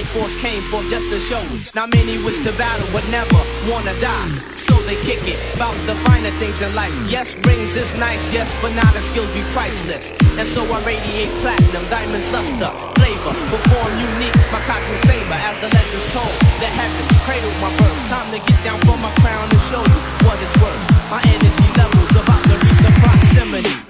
life force came for just to show. Now many wish to battle but never wanna die. So they kick it, about the finer things in life. Yes, rings is nice, yes, but now the skills be priceless. And so I radiate platinum, diamonds, luster, flavor, perform unique, my cosmic saber, as the legends told. The heavens cradle my birth. Time to get down from my crown and show you what it's worth. My energy levels about to reach the proximity.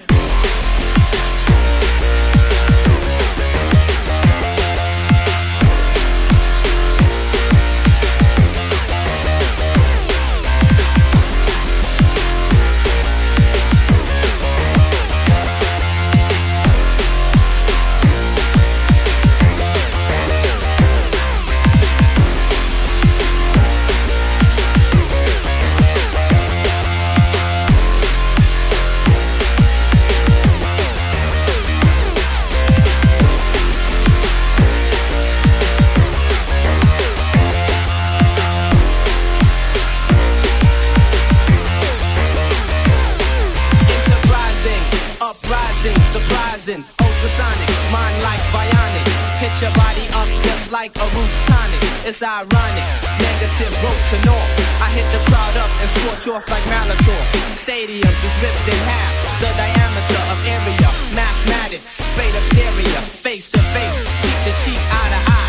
To norm. I hit the crowd up and scorch off like Malator. Stadiums is ripped in half. The diameter of area, mathematics, straight up stereo, face to face, cheek to cheek, eye to eye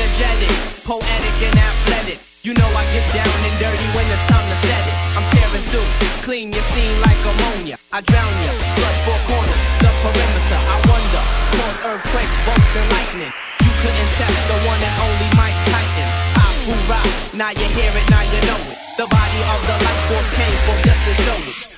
energetic, poetic and athletic. You know I get down and dirty when it's time to set it. I'm tearing through, clean your scene like ammonia. I drown ya, blood four now you hear it, now you know it. The body of the life force came for just to show it.